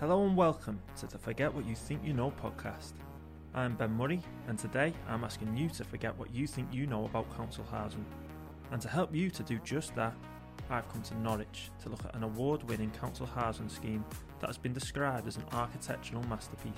Hello and welcome to the Forget What You Think You Know podcast. I'm Ben Murray, and today I'm asking you to forget what you think you know about council housing. And to help you to do just that, I've come to Norwich to look at an award winning council housing scheme that has been described as an architectural masterpiece.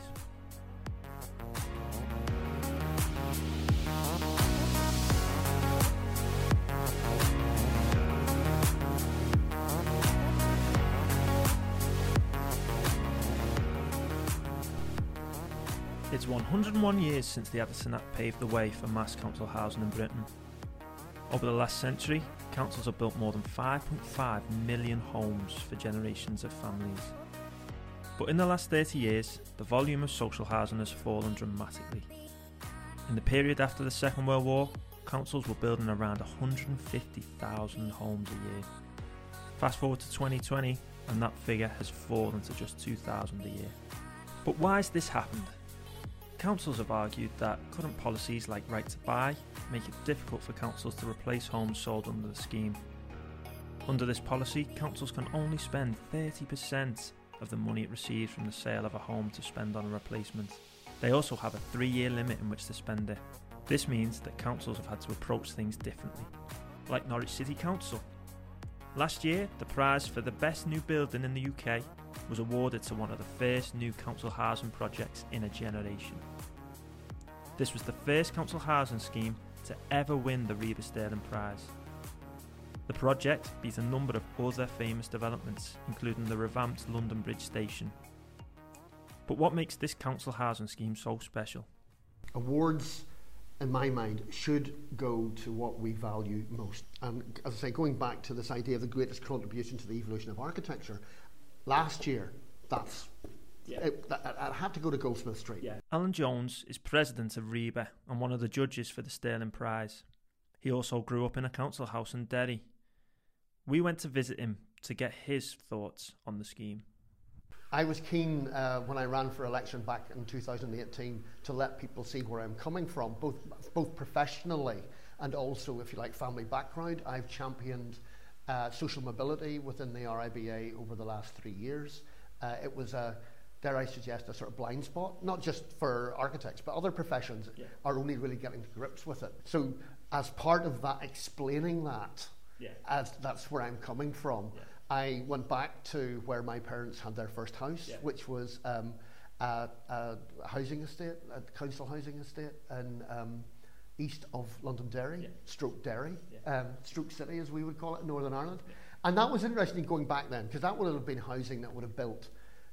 101 years since the Addison Act paved the way for mass council housing in Britain. Over the last century, councils have built more than 5.5 million homes for generations of families. But in the last 30 years, the volume of social housing has fallen dramatically. In the period after the Second World War, councils were building around 150,000 homes a year. Fast forward to 2020, and that figure has fallen to just 2,000 a year. But why has this happened? Councils have argued that current policies like right to buy make it difficult for councils to replace homes sold under the scheme. Under this policy, councils can only spend 30% of the money it receives from the sale of a home to spend on a replacement. They also have a three year limit in which to spend it. This means that councils have had to approach things differently, like Norwich City Council. Last year, the prize for the best new building in the UK was awarded to one of the first new council housing projects in a generation. This was the first council housing scheme to ever win the RIBA Stirling Prize. The project beat a number of other famous developments, including the revamped London Bridge Station. But what makes this council housing scheme so special? Awards, in my mind, should go to what we value most. And as I say, going back to this idea of the greatest contribution to the evolution of architecture, last year, that's Yeah. it, that, it had to go to Goldsmith Street. Alan Jones is president of RIBA and one of the judges for the Stirling Prize. He also grew up in a council house in Derry. We went to visit him to get his thoughts on the scheme. I was keen uh, when I ran for election back in 2018 to let people see where I'm coming from, both both professionally and also, if you like, family background. I've championed uh, social mobility within the RIBA over the last three years. Uh, it was a, dare I suggest, a sort of blind spot, not just for architects, but other professions Yeah. are only really getting to grips with it. So, as part of that, explaining that, Yeah. as that's where I'm coming from. Yeah. I went back to where my parents had their first house, which was um, a, a housing estate, a council housing estate in um, east of Londonderry, Yeah. Stroke Derry. Um, Stroke City as we would call it in Northern Ireland. And that was interesting going back then, because that would have been housing that would have built.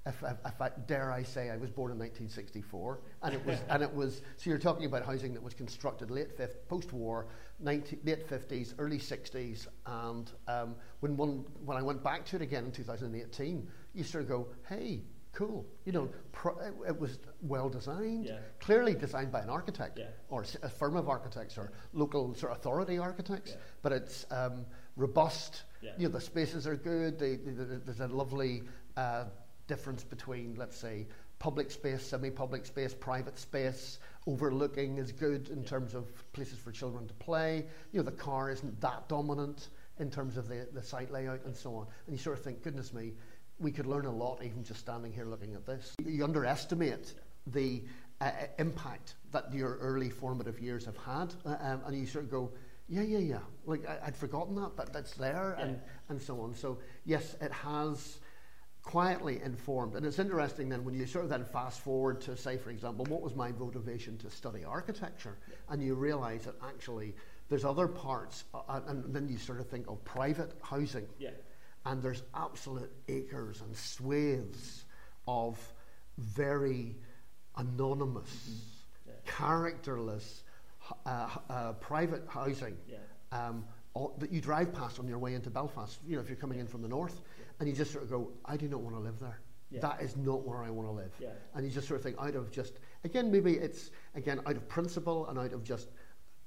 If, if, if I, dare I say, I was born in 1964, and it was, and it was. So you're talking about housing that was constructed late fifth, post-war, 19, late 50s, early 60s, and um, when one, when I went back to it again in 2018, you sort of go, hey, cool. You know, pro, it, was well designed, Yeah. clearly designed by an architect Yeah. or a firm of architects or local sort of authority architects, Yeah. but it's um, robust. You know, the spaces are good. They, they, they- there's a lovely uh, difference between, let's say, public space, semi-public space, private space. Overlooking is good in terms of places for children to play. You know, the car isn't that dominant in terms of the, the site layout and so on. And you sort of think, goodness me, we could learn a lot even just standing here looking at this. You underestimate the uh, impact that your early formative years have had, uh, um, and you sort of go, yeah, yeah, yeah. Like I, I'd forgotten that, but that's there, and and so on. So yes, it has quietly informed, and it's interesting then when you sort of then fast forward to say, for example, what was my motivation to study architecture, and you realise that actually there's other parts, uh, and then you sort of think of private housing Yeah. And there's absolute acres and swathes of very anonymous, Yeah. characterless uh, uh, private housing Yeah. um, all, that you drive past on your way into Belfast. You know, if you're coming in from the north, and you just sort of go, "I do not want to live there. Yeah. That is not where I want to live." And you just sort of think, out of just again, maybe it's again out of principle and out of just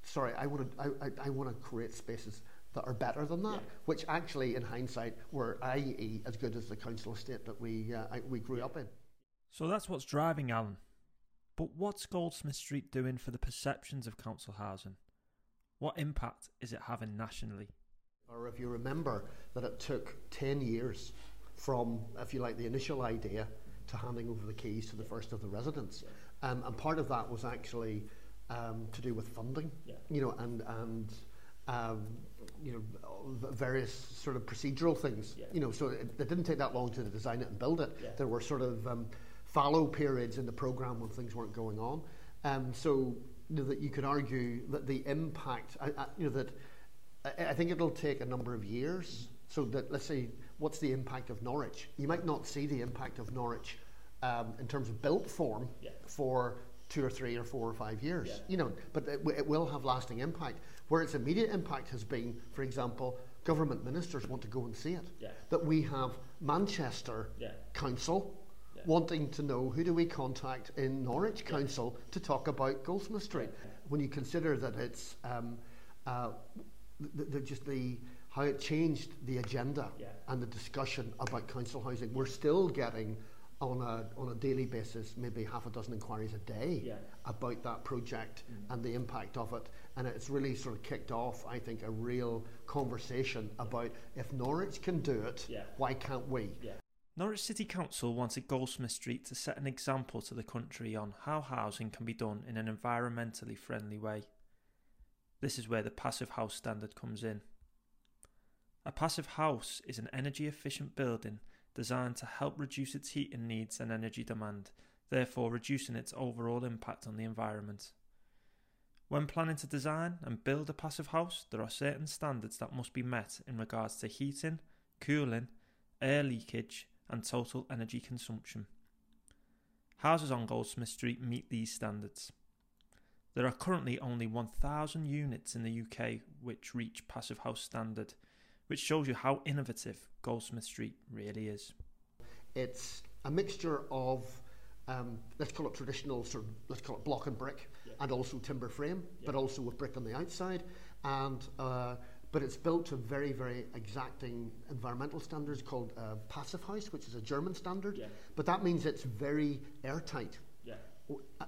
sorry, I want to I, I, I want to create spaces that are better than that, Yeah. which actually, in hindsight, were i.e. as good as the council estate that we uh, we grew up in. So that's what's driving Alan. But what's Goldsmith Street doing for the perceptions of council housing? What impact is it having nationally? Or if you remember that it took 10 years from, if you like, the initial idea to handing over the keys to the first of the residents. Um, and part of that was actually um, to do with funding, you know, and, and um, you know, various sort of procedural things. Yeah. You know, so it, it, didn't take that long to design it and build it. Yeah. There were sort of um, fallow periods in the program when things weren't going on. Um, so you know, that you could argue that the impact, I, I, you know, that I, I, think it'll take a number of years. So that let's say, what's the impact of Norwich? You might not see the impact of Norwich um, in terms of built form yeah. for two or three or four or five years. Yeah. You know, but it, it will have lasting impact. Where its immediate impact has been, for example, government ministers want to go and see it. Yeah. That we have Manchester yeah. Council wanting to know who do we contact in Norwich Council to talk about Goldsmith Street. When you consider that it's um, uh, the, the, just the how it changed the agenda and the discussion about council housing. We're still getting on a, on a daily basis, maybe half a dozen inquiries a day yeah. about that project mm. and the impact of it. And it's really sort of kicked off, I think, a real conversation about if Norwich can do it, yeah. why can't we? Yeah. Norwich City Council wanted Goldsmith Street to set an example to the country on how housing can be done in an environmentally friendly way. This is where the passive house standard comes in. A passive house is an energy efficient building designed to help reduce its heating needs and energy demand, therefore reducing its overall impact on the environment. When planning to design and build a passive house, there are certain standards that must be met in regards to heating, cooling, air leakage, and total energy consumption. Houses on Goldsmith Street meet these standards. There are currently only 1,000 units in the UK which reach passive house standard, which shows you how innovative Goldsmith Street really is. It's a mixture of, um, let's call it traditional, sort of, let's call it block and brick, yeah. and also timber frame, yeah. but also with brick on the outside. And uh, but it's built to very, very exacting environmental standards called uh, Passive House, which is a German standard. Yeah. But that means it's very airtight. Yeah.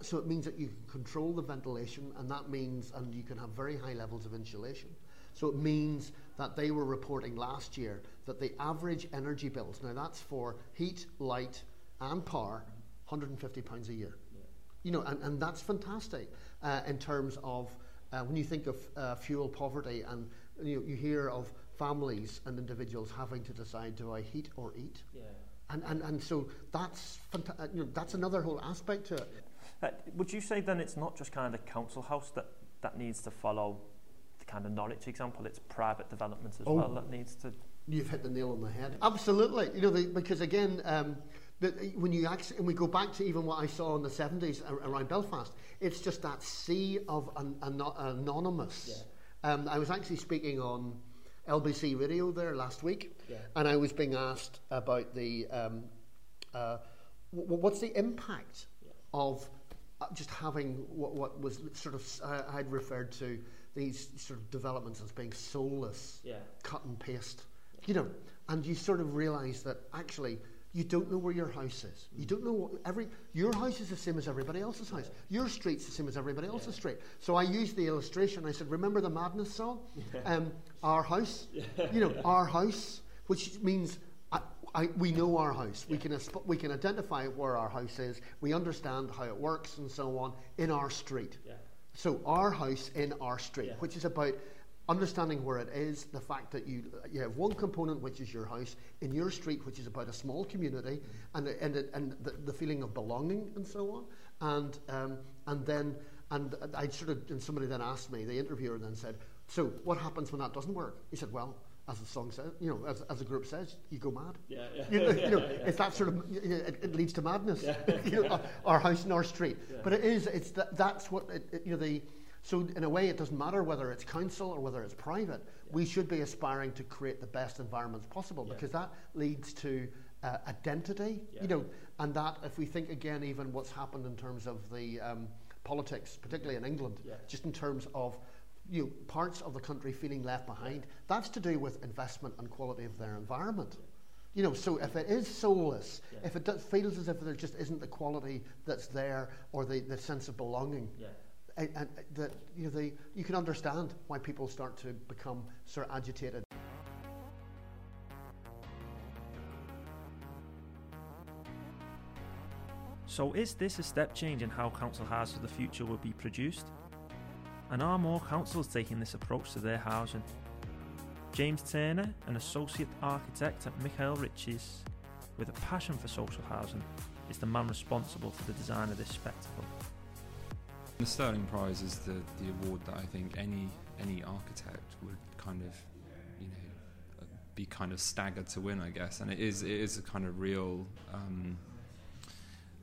So it means that you can control the ventilation, and that means, and you can have very high levels of insulation. So it means that they were reporting last year that the average energy bills, now that's for heat, light, and power, £150 a year. Yeah. You know, and, and that's fantastic uh, in terms of uh, when you think of uh, fuel poverty and you, know, you hear of families and individuals having to decide do I heat or eat? Yeah. And, and, and so that's, fanta- uh, you know, that's another whole aspect to it. Uh, would you say then it's not just kind of council house that, that needs to follow the kind of Norwich example, it's private development as oh, well that needs to... You've hit the nail on the head. Absolutely. You know, the, because again, um, the, when you actually, and we go back to even what I saw in the 70s around Belfast, it's just that sea of an, an, anonymous... Yeah um, I was actually speaking on LBC Radio there last week, yeah. and I was being asked about the um, uh, w- what's the impact yeah. of uh, just having what, what was sort of uh, I'd referred to these sort of developments as being soulless, yeah. cut and paste, you know, and you sort of realise that actually you don't know where your house is. You don't know what every your house is the same as everybody else's house. Your street's the same as everybody else's yeah. street. So I used the illustration. I said, "Remember the Madness song? Yeah. Um, our house. You know, our house, which means." I, I, we know our house. We can we can identify where our house is. We understand how it works and so on in our street. So our house in our street, which is about understanding where it is, the fact that you, you have one component which is your house in your street, which is about a small community, mm-hmm. and, and, and the, the, feeling of belonging and so on. And, um, and then, and I sort of, and somebody then asked me, the interviewer then said, so what happens when that doesn't work? He said, well, as the song says, you know, as, as the group says, you go mad. Yeah, yeah. You know, you know yeah, it's that sort of, it, it leads to madness. you know, our, our, house and our street. But it is, it's that, that's what, it, it, you know, the, so, in a way, it doesn't matter whether it's council or whether it's private. Yeah. We should be aspiring to create the best environments possible yeah. because that leads to uh, identity. Yeah. You know, and that if we think again, even what's happened in terms of the um, politics, particularly in England, just in terms of you know, parts of the country feeling left behind, that's to do with investment and quality of their environment. You know, so if it is soulless, yeah. if it does, feels as if there just isn't the quality that's there or the, the sense of belonging, yeah and, and that you know, they, you can understand why people start to become sort of agitated. So, is this a step change in how council houses of the future will be produced? And are more councils taking this approach to their housing? James Turner, an associate architect at Mikhail Riches, with a passion for social housing, is the man responsible for the design of this spectacle. The Stirling Prize is the, the award that I think any any architect would kind of, you know, be kind of staggered to win, I guess. And it is it is a kind of real. Um,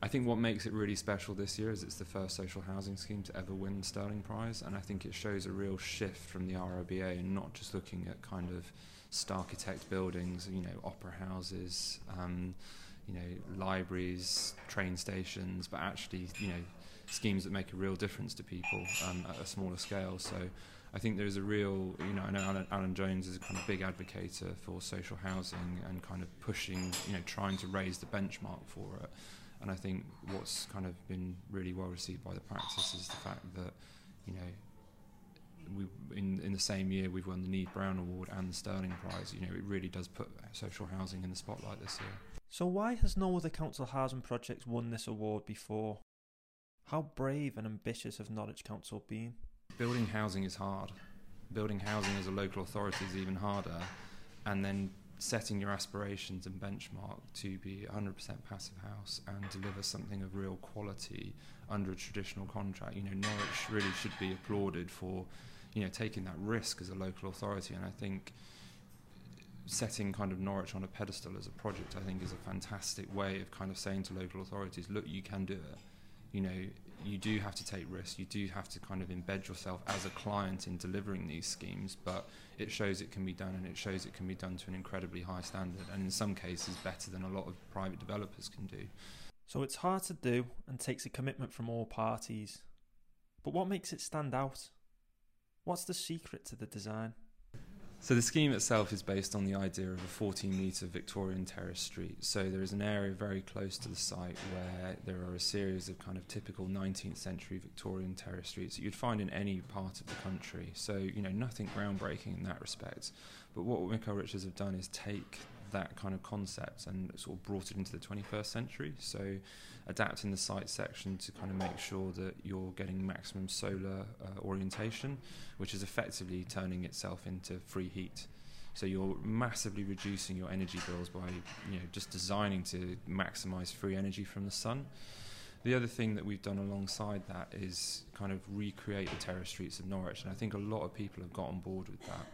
I think what makes it really special this year is it's the first social housing scheme to ever win the Stirling Prize, and I think it shows a real shift from the RIBA and not just looking at kind of star architect buildings, you know, opera houses, um, you know, libraries, train stations, but actually, you know, schemes that make a real difference to people um, at a smaller scale. So I think there's a real, you know, I know Alan, Alan Jones is a kind of big advocate for social housing and kind of pushing, you know, trying to raise the benchmark for it. And I think what's kind of been really well received by the practice is the fact that, you know, we in in the same year we've won the Neave Brown Award and the Stirling Prize. You know, it really does put social housing in the spotlight this year. So why has no other council housing project won this award before? How brave and ambitious have Norwich Council been? Building housing is hard. Building housing as a local authority is even harder. And then setting your aspirations and benchmark to be 100% passive house and deliver something of real quality under a traditional contract. You know, Norwich really should be applauded for, you know, taking that risk as a local authority. And I think setting kind of Norwich on a pedestal as a project, I think, is a fantastic way of kind of saying to local authorities, look, you can do it you know, you do have to take risks. You do have to kind of embed yourself as a client in delivering these schemes, but it shows it can be done and it shows it can be done to an incredibly high standard and in some cases better than a lot of private developers can do. So it's hard to do and takes a commitment from all parties. But what makes it stand out? What's the secret to the design? So the scheme itself is based on the idea of a 14 metre Victorian terrace street. So there is an area very close to the site where there are a series of kind of typical 19th century Victorian terrace streets that you'd find in any part of the country. So, you know, nothing groundbreaking in that respect. But what Mikhail Riches have done is take that kind of concept and sort of brought it into the 21st century. So, adapting the site section to kind of make sure that you're getting maximum solar uh, orientation, which is effectively turning itself into free heat. So you're massively reducing your energy bills by you know just designing to maximize free energy from the sun. The other thing that we've done alongside that is kind of recreate the terrace streets of Norwich, and I think a lot of people have got on board with that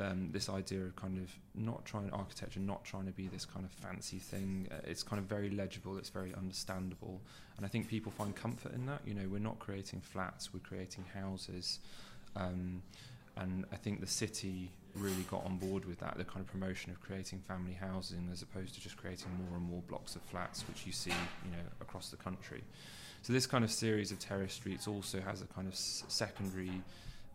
um, this idea of kind of not trying architecture, not trying to be this kind of fancy thing. Uh, it's kind of very legible. It's very understandable, and I think people find comfort in that. You know, we're not creating flats; we're creating houses, um, and I think the city really got on board with that. The kind of promotion of creating family housing as opposed to just creating more and more blocks of flats, which you see, you know, across the country. So this kind of series of terrace streets also has a kind of s- secondary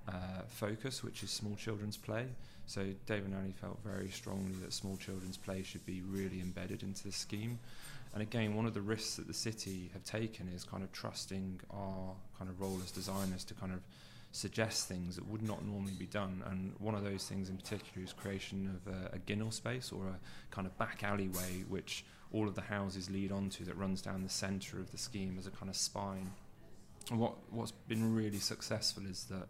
uh, focus, which is small children's play. So David and felt very strongly that small children's play should be really embedded into the scheme. And again, one of the risks that the city have taken is kind of trusting our kind of role as designers to kind of suggest things that would not normally be done. And one of those things in particular is creation of a, a ginnel space or a kind of back alleyway, which all of the houses lead onto that runs down the centre of the scheme as a kind of spine. And what what's been really successful is that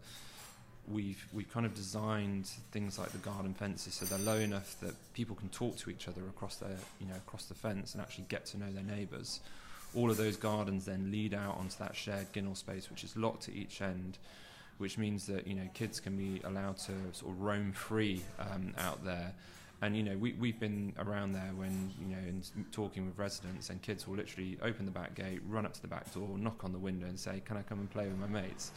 we've we've kind of designed things like the garden fences so they're low enough that people can talk to each other across their you know across the fence and actually get to know their neighbours. All of those gardens then lead out onto that shared ginnel space, which is locked at each end, which means that you know kids can be allowed to sort of roam free um, out there. And you know we we've been around there when you know in talking with residents and kids will literally open the back gate, run up to the back door, knock on the window, and say, "Can I come and play with my mates?"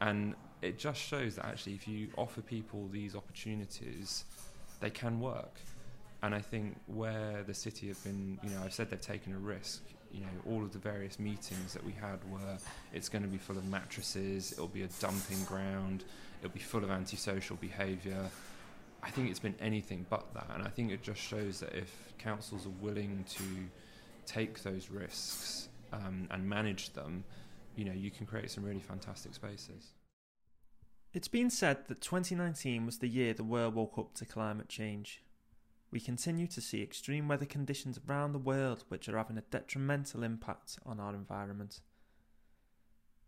And it just shows that actually, if you offer people these opportunities, they can work. And I think where the city have been, you know, I've said they've taken a risk. You know, all of the various meetings that we had were it's going to be full of mattresses, it'll be a dumping ground, it'll be full of antisocial behaviour. I think it's been anything but that. And I think it just shows that if councils are willing to take those risks um, and manage them, you know, you can create some really fantastic spaces. It's been said that 2019 was the year the world woke up to climate change. we continue to see extreme weather conditions around the world which are having a detrimental impact on our environment.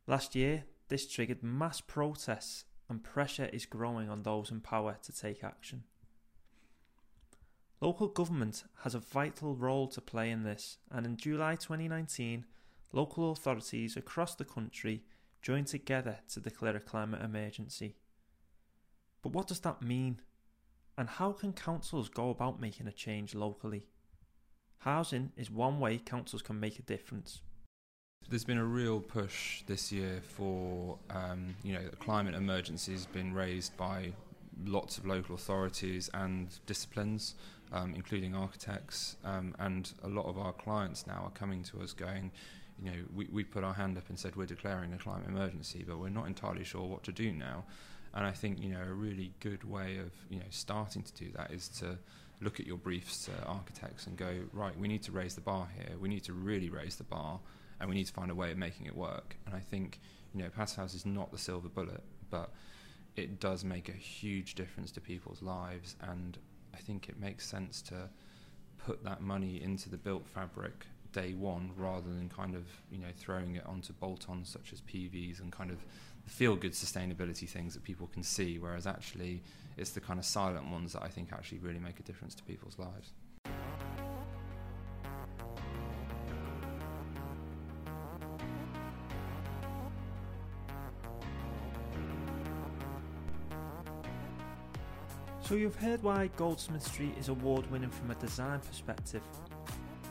Last year, this triggered mass protests, and pressure is growing on those in power to take action. Local government has a vital role to play in this, and in July 2019, local authorities across the country joined together to declare a climate emergency. But what does that mean? And how can councils go about making a change locally? Housing is one way councils can make a difference. There's been a real push this year for, um, you know, the climate emergency has been raised by lots of local authorities and disciplines, um, including architects, um, and a lot of our clients now are coming to us going, you know, we, we put our hand up and said we're declaring a climate emergency, but we're not entirely sure what to do now. And I think you know a really good way of you know starting to do that is to look at your briefs to architects and go right. We need to raise the bar here. We need to really raise the bar, and we need to find a way of making it work. And I think you know Passive House is not the silver bullet, but it does make a huge difference to people's lives. And I think it makes sense to put that money into the built fabric day one rather than kind of you know throwing it onto bolt-ons such as PVs and kind of feel good sustainability things that people can see, whereas actually it's the kind of silent ones that I think actually really make a difference to people's lives. So you've heard why Goldsmith Street is award winning from a design perspective.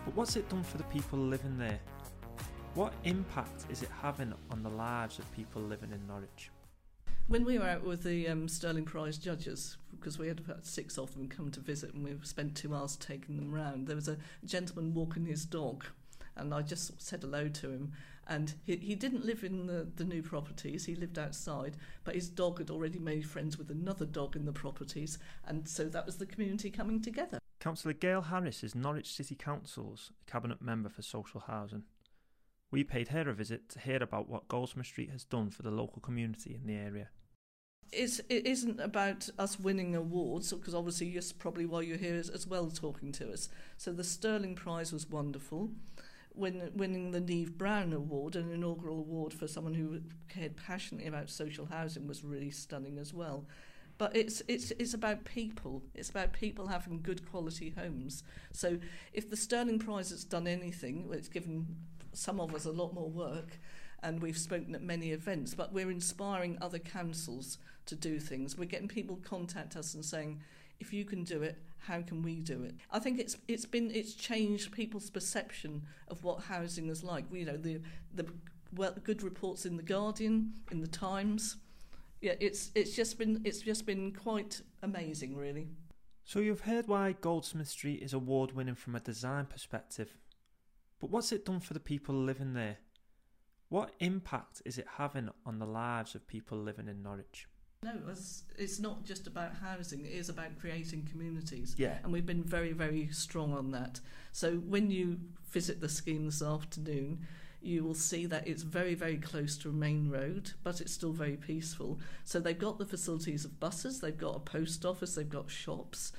But what's it done for the people living there? What impact is it having on the lives of people living in Norwich? When we were out with the um, Stirling Prize judges, because we had about six of them come to visit and we spent two hours taking them round, there was a gentleman walking his dog and I just said hello to him. And he, he didn't live in the, the new properties, he lived outside, but his dog had already made friends with another dog in the properties, and so that was the community coming together. Councillor Gail Harris is Norwich City Council's Cabinet Member for Social Housing. We paid her a visit to hear about what Goldsmith Street has done for the local community in the area. It's, it isn't about us winning awards, because obviously you're probably why you're here as, well talking to us. So the Stirling Prize was wonderful. Winning the Neave Brown Award, an inaugural award for someone who cared passionately about social housing, was really stunning as well. But it's it's it's about people. It's about people having good quality homes. So if the Stirling Prize has done anything, well, it's given some of us a lot more work and we've spoken at many events, but we're inspiring other councils to do things. We're getting people contact us and saying, if you can do it, how can we do it? I think it's it's been it's changed people's perception of what housing is like. You know, the the well, good reports in the Guardian, in the Times. Yeah, it's it's just been it's just been quite amazing, really. So you've heard why Goldsmith Street is award winning from a design perspective. But what's it done for the people living there? What impact is it having on the lives of people living in Norwich? No, it's, it's not just about housing, it is about creating communities. Yeah. And we've been very, very strong on that. So when you visit the scheme this afternoon, you will see that it's very, very close to a main road, but it's still very peaceful. So they've got the facilities of buses, they've got a post office, they've got shops,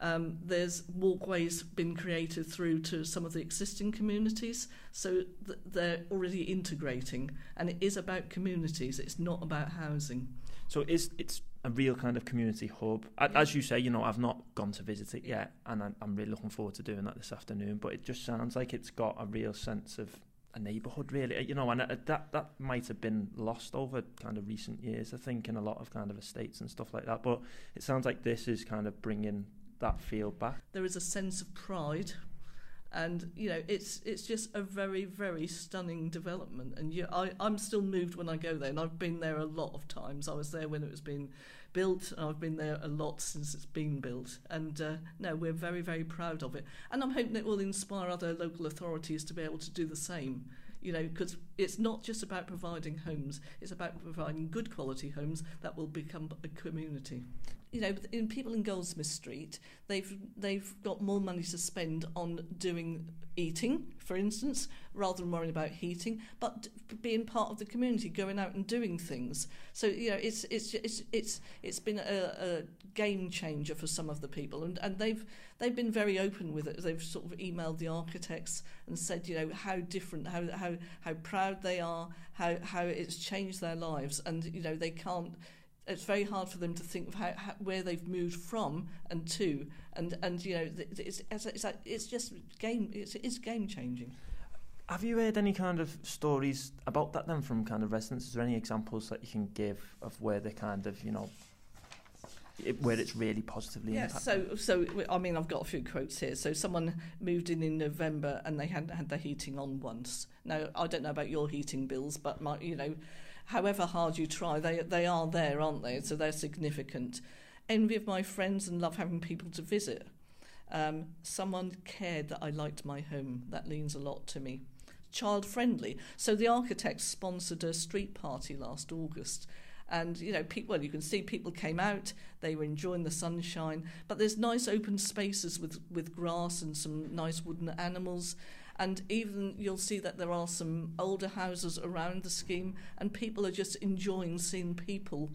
um, there's walkways been created through to some of the existing communities, so th- they're already integrating, and it is about communities. It's not about housing. So it's it's a real kind of community hub. As you say, you know, I've not gone to visit it yet, and I'm really looking forward to doing that this afternoon. But it just sounds like it's got a real sense of a neighbourhood, really. You know, and uh, that that might have been lost over kind of recent years, I think, in a lot of kind of estates and stuff like that. But it sounds like this is kind of bringing that feel back. There is a sense of pride and you know it's it's just a very very stunning development and you, I, I'm still moved when I go there and I've been there a lot of times I was there when it was being built and I've been there a lot since it's been built and uh, no we're very very proud of it. And I'm hoping it will inspire other local authorities to be able to do the same you know because it's not just about providing homes it's about providing good quality homes that will become a community. You know, in people in Goldsmith Street, they've they've got more money to spend on doing eating, for instance, rather than worrying about heating, but being part of the community, going out and doing things. So you know, it's it's it's it's it's been a, a game changer for some of the people, and and they've they've been very open with it. They've sort of emailed the architects and said, you know, how different, how how how proud they are, how how it's changed their lives, and you know, they can't it's very hard for them to think of how, how, where they've moved from and to, and and you know it's it's, it's, just game it's, it's game changing. Have you heard any kind of stories about that then from kind of residents? Is there any examples that you can give of where they kind of you know it, where it's really positively yeah, so so I mean I've got a few quotes here. So someone moved in in November and they hadn't had their heating on once. Now I don't know about your heating bills, but my you know however hard you try, they, they are there, aren't they? So they're significant. Envy of my friends and love having people to visit. Um, someone cared that I liked my home. That means a lot to me. Child friendly. So the architects sponsored a street party last August. And you know, people, well, you can see people came out. They were enjoying the sunshine. But there's nice open spaces with with grass and some nice wooden animals. And even you'll see that there are some older houses around the scheme, and people are just enjoying seeing people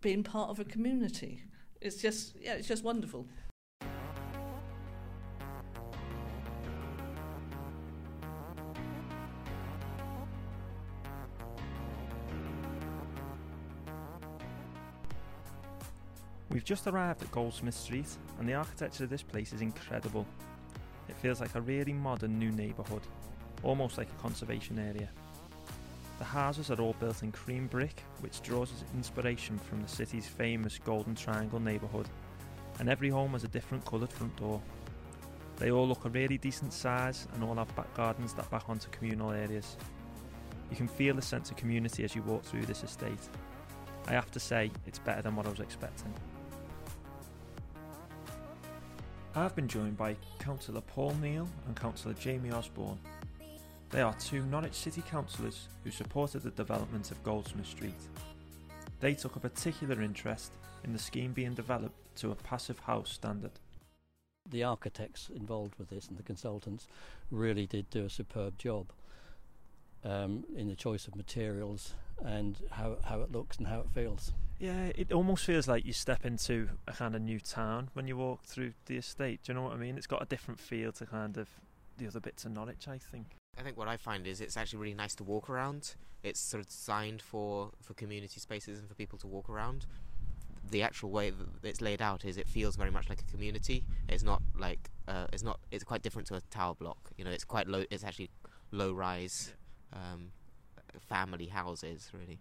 being part of a community. It's just, yeah, it's just wonderful. We've just arrived at Goldsmith Street, and the architecture of this place is incredible. It feels like a really modern new neighbourhood, almost like a conservation area. The houses are all built in cream brick, which draws its inspiration from the city's famous Golden Triangle neighbourhood, and every home has a different coloured front door. They all look a really decent size and all have back gardens that back onto communal areas. You can feel the sense of community as you walk through this estate. I have to say, it's better than what I was expecting. I've been joined by Councillor Paul Neal and Councillor Jamie Osborne. They are two Norwich City councillors who supported the development of Goldsmith Street. They took a particular interest in the scheme being developed to a passive house standard. The architects involved with this and the consultants really did do a superb job um, in the choice of materials and how, how it looks and how it feels. Yeah, it almost feels like you step into a kind of new town when you walk through the estate. Do you know what I mean? It's got a different feel to kind of the other bits of Norwich, I think. I think what I find is it's actually really nice to walk around. It's sort of designed for, for community spaces and for people to walk around. The actual way that it's laid out is it feels very much like a community. It's not like uh, it's not. It's quite different to a tower block. You know, it's quite low. It's actually low rise um, family houses, really.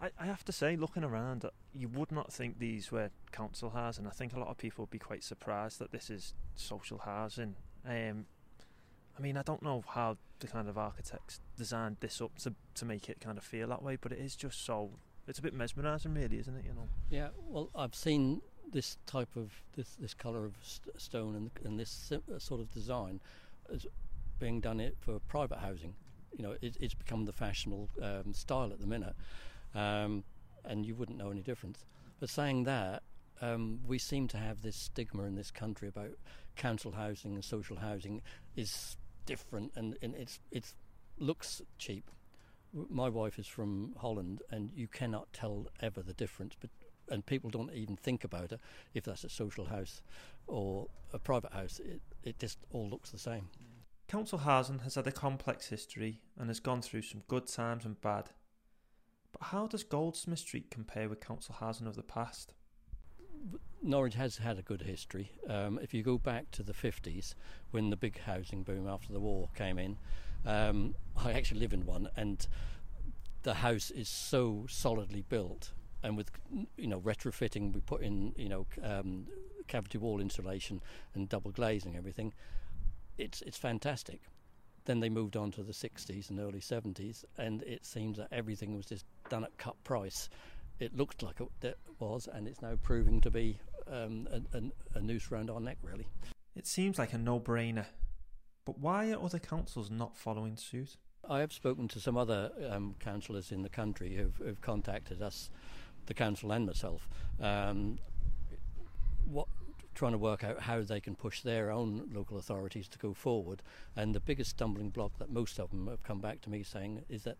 I, I have to say, looking around, you would not think these were council housing. I think a lot of people would be quite surprised that this is social housing. Um, I mean, I don't know how the kind of architects designed this up to to make it kind of feel that way, but it is just so. It's a bit mesmerising, really, isn't it? You know. Yeah. Well, I've seen this type of this this color of st- stone and and this sim- uh, sort of design being done it for private housing. You know, it, it's become the fashionable um, style at the minute um, and you wouldn't know any difference. But saying that, um, we seem to have this stigma in this country about council housing and social housing is different, and, and it's it's looks cheap. My wife is from Holland, and you cannot tell ever the difference. But and people don't even think about it if that's a social house or a private house. It it just all looks the same. Council housing has had a complex history and has gone through some good times and bad. But how does Goldsmith Street compare with council housing of the past? Norwich has had a good history. Um, if you go back to the 50s, when the big housing boom after the war came in, um, I actually live in one, and the house is so solidly built, and with you know retrofitting, we put in you know um, cavity wall insulation and double glazing everything. It's it's fantastic. Then they moved on to the 60s and early 70s, and it seems that everything was just done at cut price. It looked like it was, and it's now proving to be um, a, a, a noose around our neck, really. It seems like a no brainer. But why are other councils not following suit? I have spoken to some other um, councillors in the country who've, who've, contacted us, the council and myself, um, trying to work out how they can push their own local authorities to go forward. And the biggest stumbling block that most of them have come back to me saying is that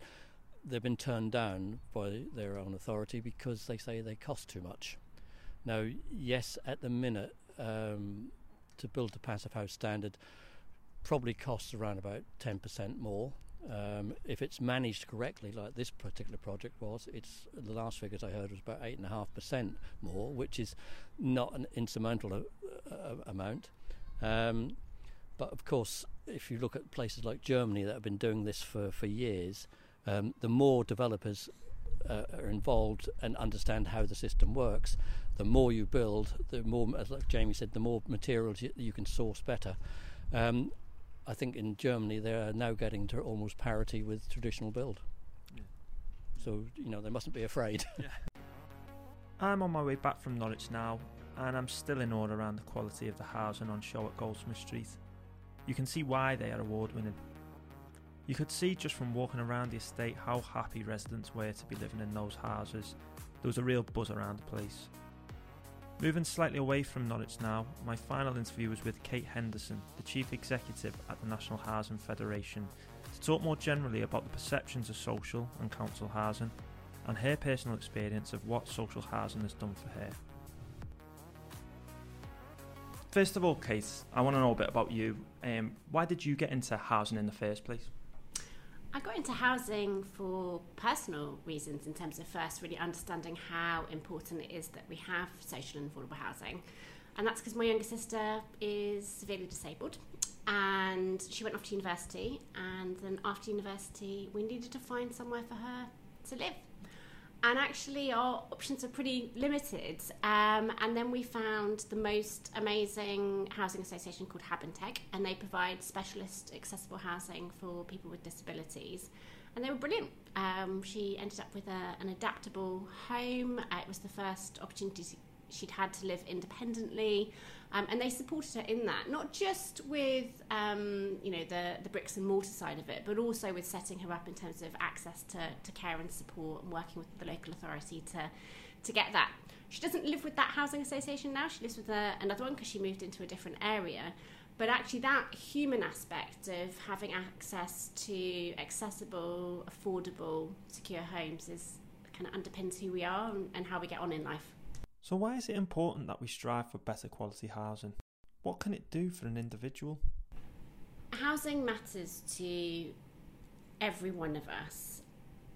they've been turned down by their own authority because they say they cost too much. Now, yes, at the minute, um, to build a passive house standard probably costs around about 10% more. Um, if it's managed correctly, like this particular project was, it's the last figures I heard was about eight and a half percent more, which is not an insurmountable uh, uh, amount. Um, but of course, if you look at places like Germany that have been doing this for, for years, um, the more developers uh, are involved and understand how the system works, the more you build, the more, as like Jamie said, the more materials you, you can source better. Um, I think in Germany they are now getting to almost parity with traditional build. Yeah. So you know they mustn't be afraid. Yeah. I'm on my way back from Norwich now, and I'm still in awe around the quality of the housing on show at Goldsmith Street. You can see why they are award winning. You could see just from walking around the estate how happy residents were to be living in those houses. There was a real buzz around the place. Moving slightly away from Norwich now, my final interview was with Kate Henderson, the Chief Executive at the National Housing Federation, to talk more generally about the perceptions of social and council housing and her personal experience of what social housing has done for her. First of all, Kate, I want to know a bit about you. Um, why did you get into housing in the first place? Got into housing for personal reasons in terms of first really understanding how important it is that we have social and affordable housing. And that's because my younger sister is severely disabled and she went off to university. And then after university, we needed to find somewhere for her to live and actually our options are pretty limited. Um, and then we found the most amazing housing association called Habinteg, and they provide specialist accessible housing for people with disabilities. And they were brilliant. Um, she ended up with a, an adaptable home. Uh, it was the first opportunity she'd had to live independently. Um, and they supported her in that, not just with um, you know the the bricks and mortar side of it, but also with setting her up in terms of access to, to care and support and working with the local authority to to get that. She doesn't live with that housing association now. She lives with a, another one because she moved into a different area. But actually, that human aspect of having access to accessible, affordable, secure homes is kind of underpins who we are and, and how we get on in life. So, why is it important that we strive for better quality housing? What can it do for an individual? Housing matters to every one of us.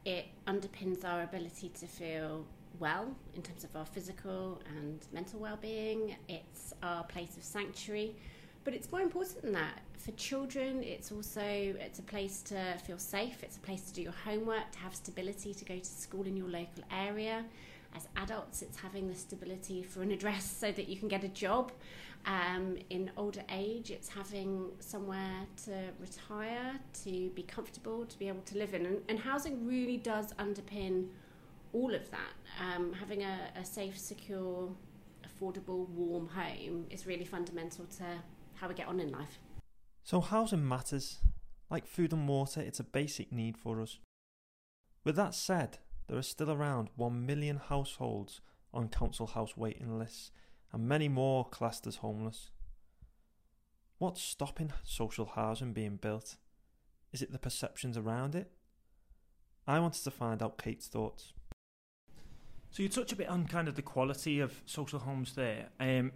It underpins our ability to feel well in terms of our physical and mental well-being. It's our place of sanctuary, but it's more important than that. For children, it's also it's a place to feel safe. It's a place to do your homework, to have stability, to go to school in your local area as adults, it's having the stability for an address so that you can get a job. Um, in older age, it's having somewhere to retire, to be comfortable, to be able to live in. And, and housing really does underpin all of that. Um, having a, a safe, secure, affordable, warm home is really fundamental to how we get on in life. So, housing matters. Like food and water, it's a basic need for us. With that said, there are still around 1 million households on council house waiting lists and many more classed as homeless. What's stopping social housing being built? Is it the perceptions around it? I wanted to find out Kate's thoughts. So you touch a bit on kind of the quality of social homes there. Um,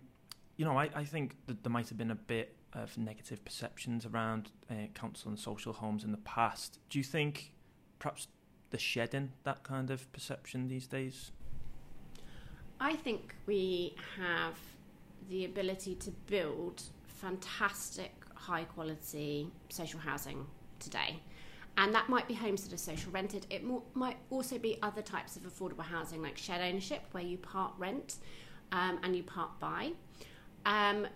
you know, I, I think that there might have been a bit of negative perceptions around uh, council and social homes in the past. Do you think perhaps the shedding that kind of perception these days? I think we have the ability to build fantastic, high quality social housing today. And that might be homes that are social rented. It might also be other types of affordable housing like shared ownership, where you part rent um, and you part buy. Um,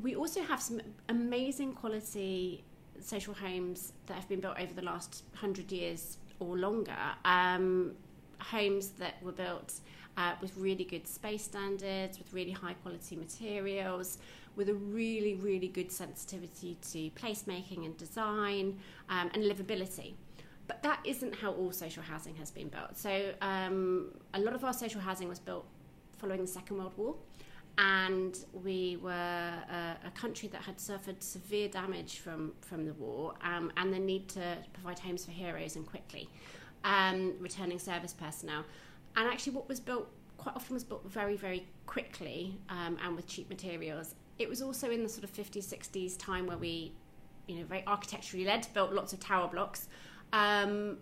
we also have some amazing quality social homes that have been built over the last hundred years or longer, um, homes that were built uh, with really good space standards, with really high quality materials, with a really, really good sensitivity to placemaking and design um, and livability. But that isn't how all social housing has been built. So, um, a lot of our social housing was built following the Second World War. And we were a, a, country that had suffered severe damage from, from the war um, and the need to provide homes for heroes and quickly, um, returning service personnel. And actually, what was built quite often was built very, very quickly um, and with cheap materials. It was also in the sort of 50s, 60s time where we, you know, very architecturally led, built lots of tower blocks. Um,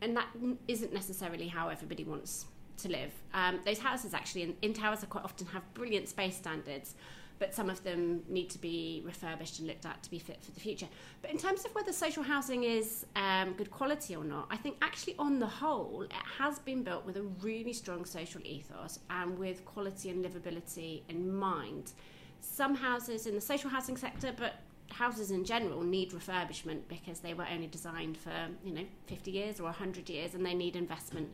and that isn't necessarily how everybody wants to live. Um, those houses actually in, in towers are quite often have brilliant space standards, but some of them need to be refurbished and looked at to be fit for the future. But in terms of whether social housing is um, good quality or not, I think actually on the whole, it has been built with a really strong social ethos and with quality and livability in mind. Some houses in the social housing sector, but houses in general need refurbishment because they were only designed for you know 50 years or 100 years and they need investment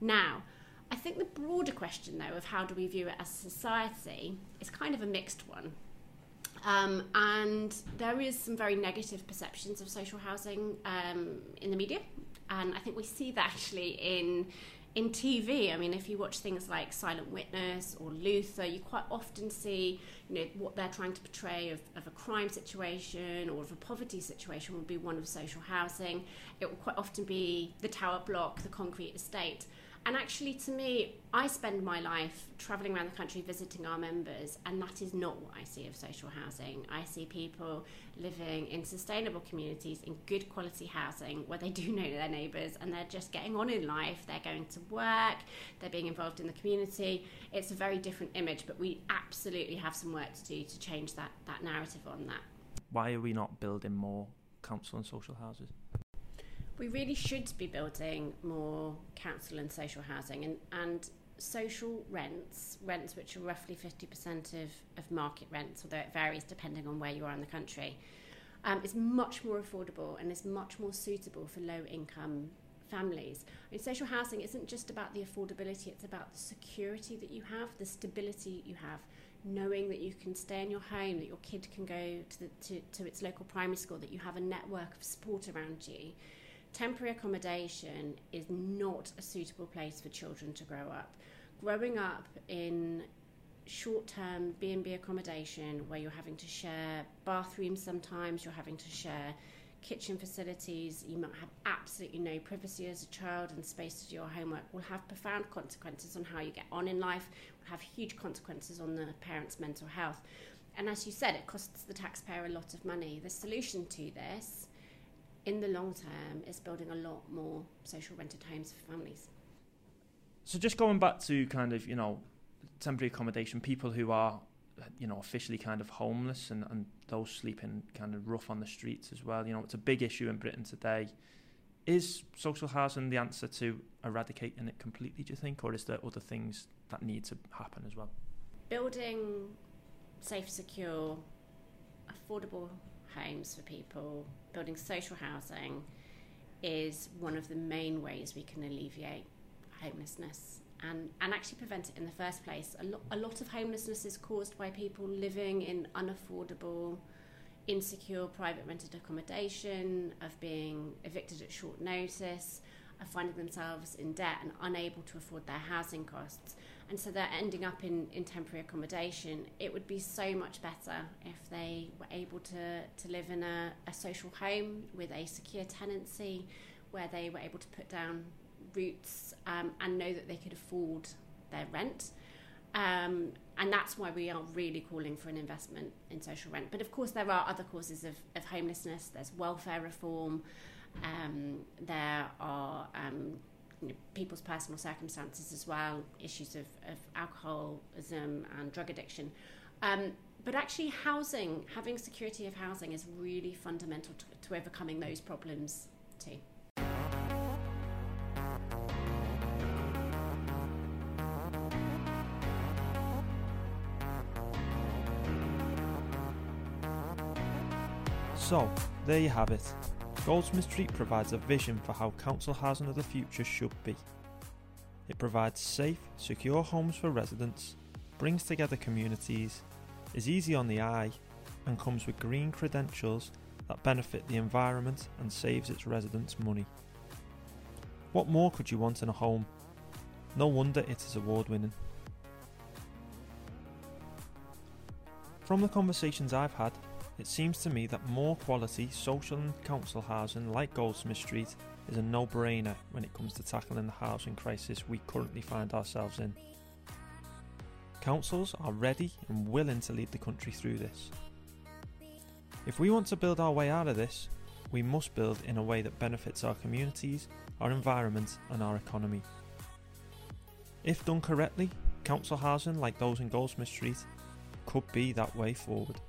now I think the broader question, though, of how do we view it as a society is kind of a mixed one. Um, and there is some very negative perceptions of social housing um, in the media, and I think we see that actually in in TV. I mean, if you watch things like Silent Witness or Luther, you quite often see you know what they're trying to portray of, of a crime situation or of a poverty situation would be one of social housing. It will quite often be the tower block, the concrete estate. And actually, to me, I spend my life travelling around the country visiting our members, and that is not what I see of social housing. I see people living in sustainable communities in good quality housing where they do know their neighbours and they're just getting on in life. They're going to work, they're being involved in the community. It's a very different image, but we absolutely have some work to do to change that, that narrative on that. Why are we not building more council and social houses? We really should be building more council and social housing and, and social rents, rents which are roughly 50% of, of market rents, although it varies depending on where you are in the country, um, is much more affordable and is much more suitable for low income families. I mean, social housing isn't just about the affordability, it's about the security that you have, the stability you have, knowing that you can stay in your home, that your kid can go to, the, to, to its local primary school, that you have a network of support around you temporary accommodation is not a suitable place for children to grow up. Growing up in short-term B&B accommodation where you're having to share bathrooms sometimes, you're having to share kitchen facilities, you might have absolutely no privacy as a child and space to do your homework will have profound consequences on how you get on in life, will have huge consequences on the parent's mental health. And as you said, it costs the taxpayer a lot of money. The solution to this in the long term is building a lot more social rented homes for families. So just going back to kind of, you know, temporary accommodation, people who are, you know, officially kind of homeless and, and those sleeping kind of rough on the streets as well. You know, it's a big issue in Britain today. Is social housing the answer to eradicating it completely, do you think? Or is there other things that need to happen as well? Building safe, secure, affordable homes for people, building social housing is one of the main ways we can alleviate homelessness and, and actually prevent it in the first place. A, lo- a lot of homelessness is caused by people living in unaffordable, insecure private rented accommodation, of being evicted at short notice, of finding themselves in debt and unable to afford their housing costs and so they're ending up in, in temporary accommodation. It would be so much better if they were able to, to live in a, a social home with a secure tenancy where they were able to put down roots um, and know that they could afford their rent. Um, and that's why we are really calling for an investment in social rent. But of course, there are other causes of, of homelessness. There's welfare reform. Um, there are um, you know, people's personal circumstances as well, issues of, of alcoholism and drug addiction. Um, but actually, housing, having security of housing, is really fundamental to, to overcoming those problems too. So, there you have it. Goldsmith Street provides a vision for how council housing of the future should be. It provides safe, secure homes for residents, brings together communities, is easy on the eye, and comes with green credentials that benefit the environment and saves its residents money. What more could you want in a home? No wonder it is award winning. From the conversations I've had, it seems to me that more quality social and council housing like Goldsmith Street is a no brainer when it comes to tackling the housing crisis we currently find ourselves in. Councils are ready and willing to lead the country through this. If we want to build our way out of this, we must build in a way that benefits our communities, our environment, and our economy. If done correctly, council housing like those in Goldsmith Street could be that way forward.